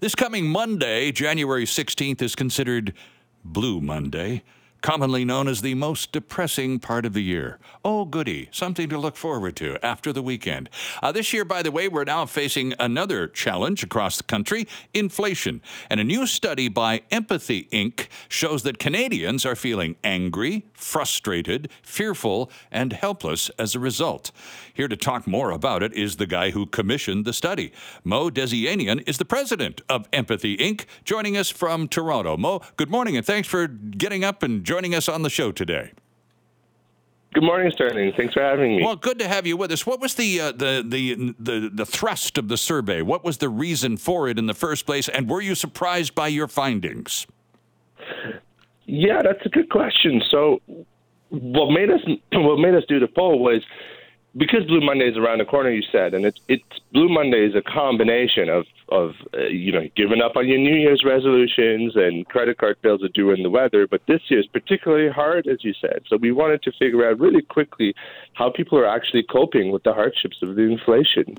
This coming Monday, January 16th, is considered Blue Monday commonly known as the most depressing part of the year. Oh, goody, something to look forward to after the weekend. Uh, this year, by the way, we're now facing another challenge across the country inflation. And a new study by Empathy Inc. shows that Canadians are feeling angry, frustrated, fearful, and helpless as a result. Here to talk more about it is the guy who commissioned the study. Mo Dezyanian is the president of Empathy Inc., joining us from Toronto. Mo, good morning, and thanks for getting up and joining us on the show today. Good morning, Sterling. Thanks for having me. Well, good to have you with us. What was the, uh, the, the the the thrust of the survey? What was the reason for it in the first place? And were you surprised by your findings? Yeah, that's a good question. So, what made us what made us do the poll was because Blue Monday is around the corner, you said, and it's it's Blue Monday is a combination of of uh, you know giving up on your New Year's resolutions and credit card bills are due in the weather. But this year is particularly hard, as you said. So we wanted to figure out really quickly how people are actually coping with the hardships of the inflation.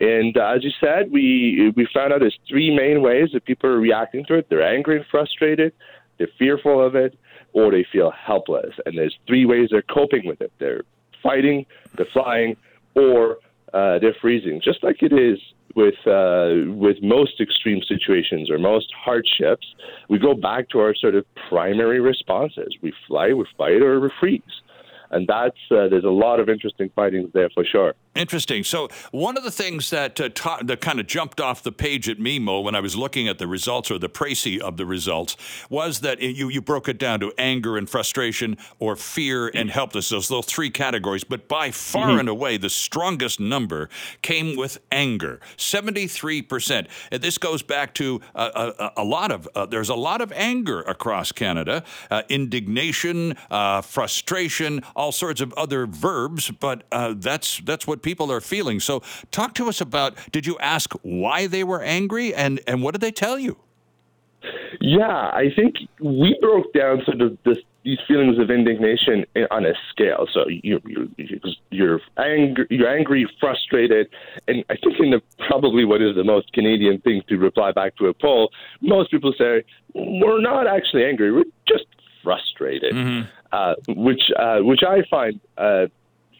And uh, as you said, we we found out there's three main ways that people are reacting to it. They're angry and frustrated. They're fearful of it, or they feel helpless. And there's three ways they're coping with it. They're fighting, they're flying, or uh, they're freezing, just like it is with uh, with most extreme situations or most hardships. We go back to our sort of primary responses: we fly, we fight, or we freeze and that's uh, there's a lot of interesting findings there for sure. Interesting. So one of the things that uh, ta- that kind of jumped off the page at me, Mo, when I was looking at the results or the précis of the results, was that you you broke it down to anger and frustration, or fear and helplessness. Those little three categories, but by far mm-hmm. and away the strongest number came with anger, seventy three percent. And this goes back to a, a, a lot of uh, there's a lot of anger across Canada, uh, indignation, uh, frustration all sorts of other verbs, but uh, that's that's what people are feeling. So, talk to us about. Did you ask why they were angry, and and what did they tell you? Yeah, I think we broke down sort of this, these feelings of indignation on a scale. So you, you, you're angry, you're angry, frustrated, and I think in the probably what is the most Canadian thing to reply back to a poll, most people say we're not actually angry, we're just frustrated. Mm-hmm uh, which uh, which I find uh,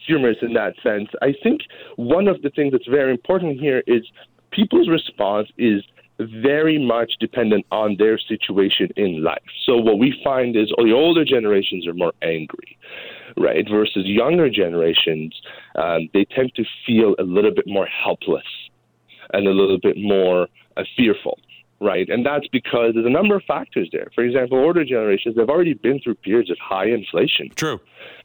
humorous in that sense. I think one of the things that's very important here is people's response is very much dependent on their situation in life. So what we find is the older generations are more angry, right? Versus younger generations, um, they tend to feel a little bit more helpless and a little bit more uh, fearful right? And that's because there's a number of factors there. For example, older generations, they've already been through periods of high inflation. True.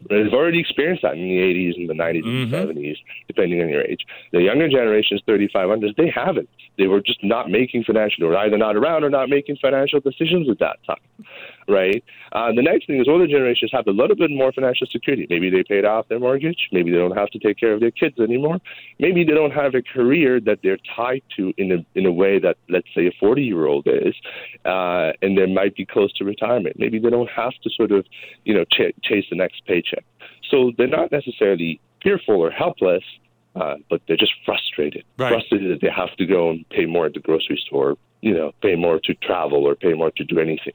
They've already experienced that in the 80s and the 90s mm-hmm. and the 70s, depending on your age. The younger generations, 3500s, they haven't. They were just not making financial, or either not around or not making financial decisions at that time, right? Uh, the next thing is older generations have a little bit more financial security. Maybe they paid off their mortgage. Maybe they don't have to take care of their kids anymore. Maybe they don't have a career that they're tied to in a in a way that, let's say, a 40 year old is, uh, and they might be close to retirement. Maybe they don't have to sort of, you know, ch- chase the next paycheck. So they're not necessarily fearful or helpless, uh, but they're just frustrated. Right. Frustrated that they have to go and pay more at the grocery store, you know, pay more to travel or pay more to do anything.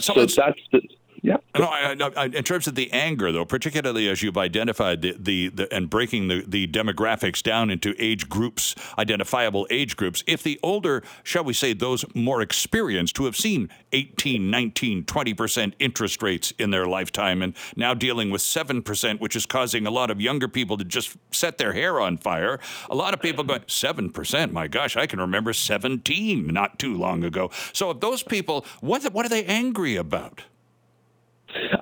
so that's the yeah. No, I, I, in terms of the anger, though, particularly as you've identified the, the, the, and breaking the, the demographics down into age groups, identifiable age groups, if the older, shall we say, those more experienced who have seen 18, 19, 20% interest rates in their lifetime and now dealing with 7%, which is causing a lot of younger people to just set their hair on fire, a lot of people going, 7%, my gosh, I can remember 17 not too long ago. So if those people, what, what are they angry about?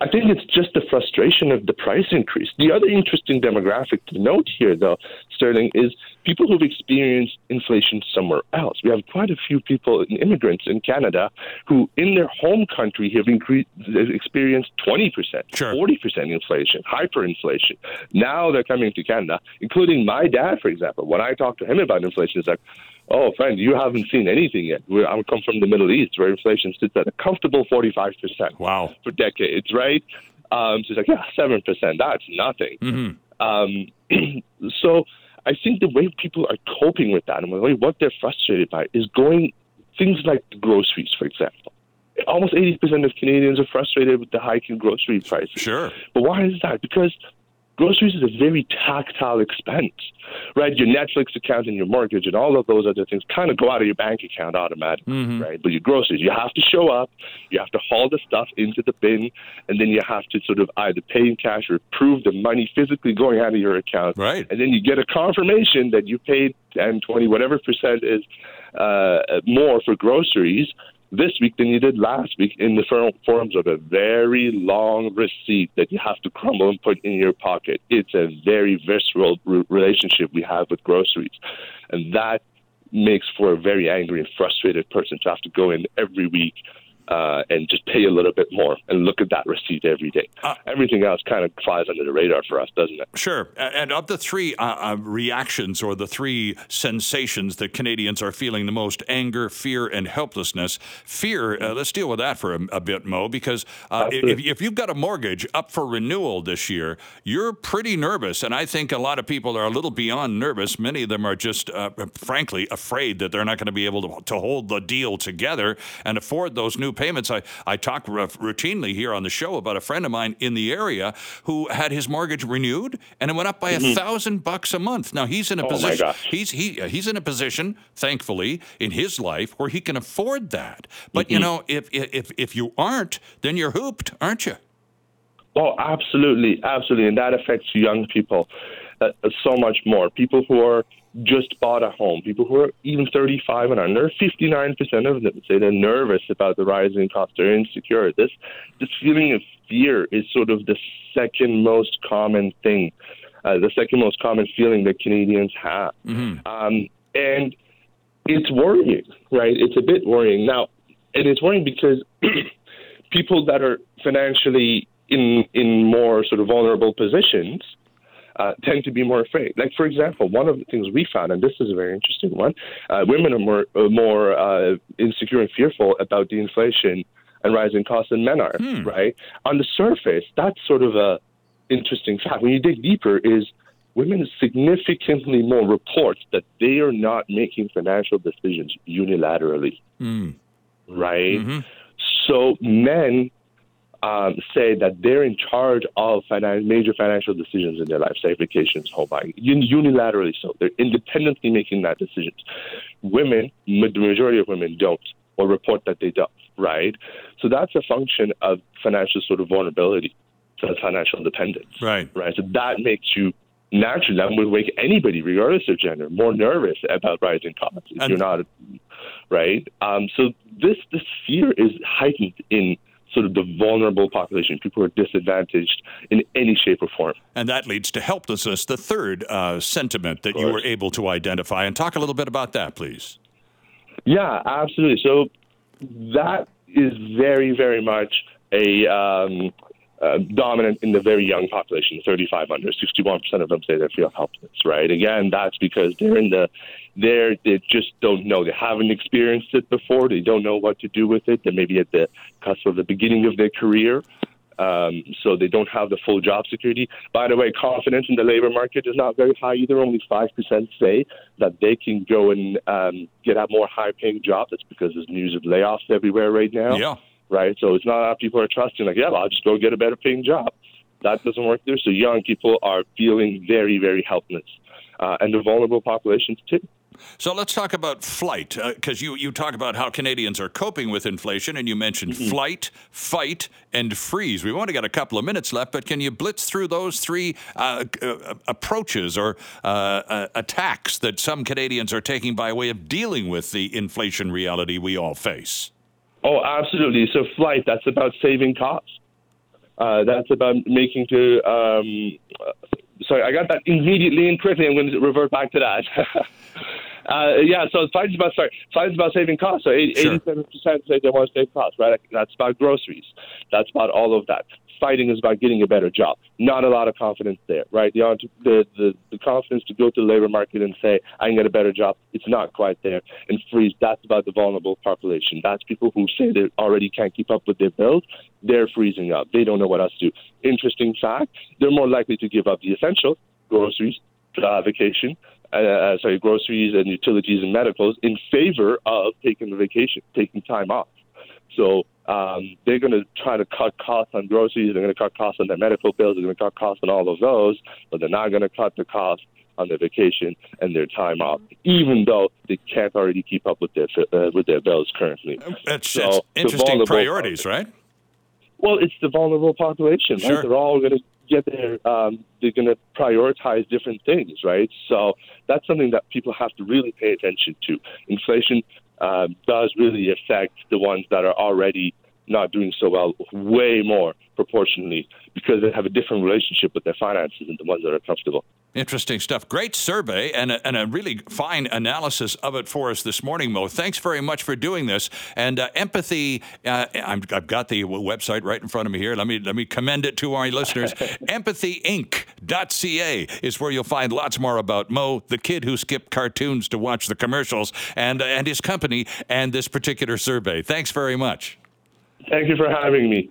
I think it's just the frustration of the price increase. The other interesting demographic to note here, though, Sterling, is people who've experienced inflation somewhere else. We have quite a few people, immigrants in Canada, who in their home country have increased, experienced 20%, sure. 40% inflation, hyperinflation. Now they're coming to Canada, including my dad, for example. When I talk to him about inflation, he's like, oh, friend, you haven't seen anything yet. We're, I come from the Middle East where inflation sits at a comfortable 45%. Wow. For decades, right? Um, so it's like, yeah, 7%, that's nothing. Mm-hmm. Um, so I think the way people are coping with that and the way what they're frustrated by is going things like groceries, for example. Almost 80% of Canadians are frustrated with the hike in grocery prices. Sure. But why is that? Because groceries is a very tactile expense, right? Your Netflix account and your mortgage and all of those other things kind of go out of your bank account automatically, Mm-hmm. right? But your groceries, you have to show up, you have to haul the stuff into the bin, and then you have to sort of either pay in cash or prove the money physically going out of your account. Right. And then you get a confirmation that you paid 10, 20, whatever percent is uh, more for groceries this week than you did last week in the for- forms of a very long receipt that you have to crumble and put in your pocket. It's a very visceral relationship we have with groceries. And that makes for a very angry and frustrated person to have to go in every week uh, and just pay a little bit more and look at that receipt every day. Uh, Everything else kind of flies under the radar for us, doesn't it? Sure. And of the three uh, uh, reactions or the three sensations that Canadians are feeling the most anger, fear, and helplessness, fear, uh, let's deal with that for a, a bit, Mo, because uh, if, if you've got a mortgage up for renewal this year, you're pretty nervous. And I think a lot of people are a little beyond nervous. Many of them are just, uh, frankly, afraid that they're not going to be able to, to hold the deal together and afford those new payments. I, I talk r- routinely here on the show about a friend of mine in the area who had his mortgage renewed and it went up by a thousand bucks a month. Now he's in a Mm-hmm. Oh, position. He's he he's in a position, thankfully, in his life where he can afford that. But Mm-hmm. you know, if if if you aren't, then you're hooped, aren't you? Oh, absolutely, absolutely, and that affects young people uh, so much more. People who are just bought a home, people who are even 35 and under, 59% of them say they're nervous about the rising cost. They're insecure. This this feeling of fear is sort of the second most common thing, uh, the second most common feeling that Canadians have, um, and it's worrying, right? It's a bit worrying now, and it's worrying because people that are financially in in more sort of vulnerable positions uh, tend to be more afraid. Like for example, one of the things we found, and this is a very interesting one, uh, women are more uh, more uh, insecure and fearful about the inflation and rising costs than men are. Right on the surface, that's sort of a interesting fact. When you dig deeper, is women significantly more report that they are not making financial decisions unilaterally. Right. So men um, say that they're in charge of finan- major financial decisions in their life, say vacations, home buying, un- unilaterally so. They're independently making that decisions. Women, ma- the majority of women don't, or report that they don't, right? So that's a function of financial sort of vulnerability, financial dependence, Right. right? So that makes you naturally, that would make anybody, regardless of gender, more nervous about rising costs if And- you're not, right? Um, so this this fear is heightened in sort of the vulnerable population, people who are disadvantaged in any shape or form. And that leads to helplessness, the third uh, sentiment that you were able to identify. And talk a little bit about that, please. Yeah, absolutely. So that is very, very much a um, uh, dominant in the very young population, 35 under. 61% of them say they feel helpless, right? Again, that's because they're in the, they're, they just don't know. They haven't experienced it before. They don't know what to do with it. They may be at the cusp of the beginning of their career. Um, so they don't have the full job security. By the way, confidence in the labor market is not very high either. Only 5% say that they can go and um, get a more high paying job. That's because there's news of layoffs everywhere right now Yeah. right? So it's not that people are trusting, like, yeah, well, I'll just go get a better paying job. That doesn't work there. So young people are feeling very, very helpless. Uh, and the vulnerable populations, too. So let's talk about flight, because you, you talk about how Canadians are coping with inflation, and you mentioned flight, fight, and freeze. We've only got a couple of minutes left, but can you blitz through those three uh, uh, approaches or uh, uh, attacks that some Canadians are taking by way of dealing with the inflation reality we all face? Oh, absolutely. So flight, that's about saving costs. Uh, that's about making to. Um, sorry, I got that immediately and quickly. I'm going to revert back to that. uh, yeah, so flight's about sorry, flight's about saving costs. So eighty-seven percent say they want to save costs. Right, that's about groceries. That's about all of that. Fighting is about getting a better job. Not a lot of confidence there, right? The the the, the confidence to go to the labor market and say I can get a better job. It's not quite there. And freeze. That's about the vulnerable population. That's people who say they already can't keep up with their bills. They're freezing up. They don't know what else to do. Interesting fact: they're more likely to give up the essentials, groceries, uh, vacation, uh, sorry, groceries and utilities and medicals in favor of taking the vacation, taking time off. So um, they're going to try to cut costs on groceries. They're going to cut costs on their medical bills. They're going to cut costs on all of those, but they're not going to cut the cost on their vacation and their time off, even though they can't already keep up with their uh, with their bills currently. That's, so that's interesting priorities, right? Well, it's the vulnerable population. Sure. Right? They're all going to get their um, they're going to prioritize different things, right? So that's something that people have to really pay attention to. Inflation uh, does really affect the ones that are already not doing so well way more proportionally because they have a different relationship with their finances than the ones that are comfortable. Interesting stuff. Great survey and a, and a really fine analysis of it for us this morning, Mo. Thanks very much for doing this. And uh, empathy, uh, i have got the website right in front of me here. Let me let me commend it to our listeners. Empathyinc.ca is where you'll find lots more about Mo, the kid who skipped cartoons to watch the commercials, and uh, and his company and this particular survey. Thanks very much. Thank you for having me.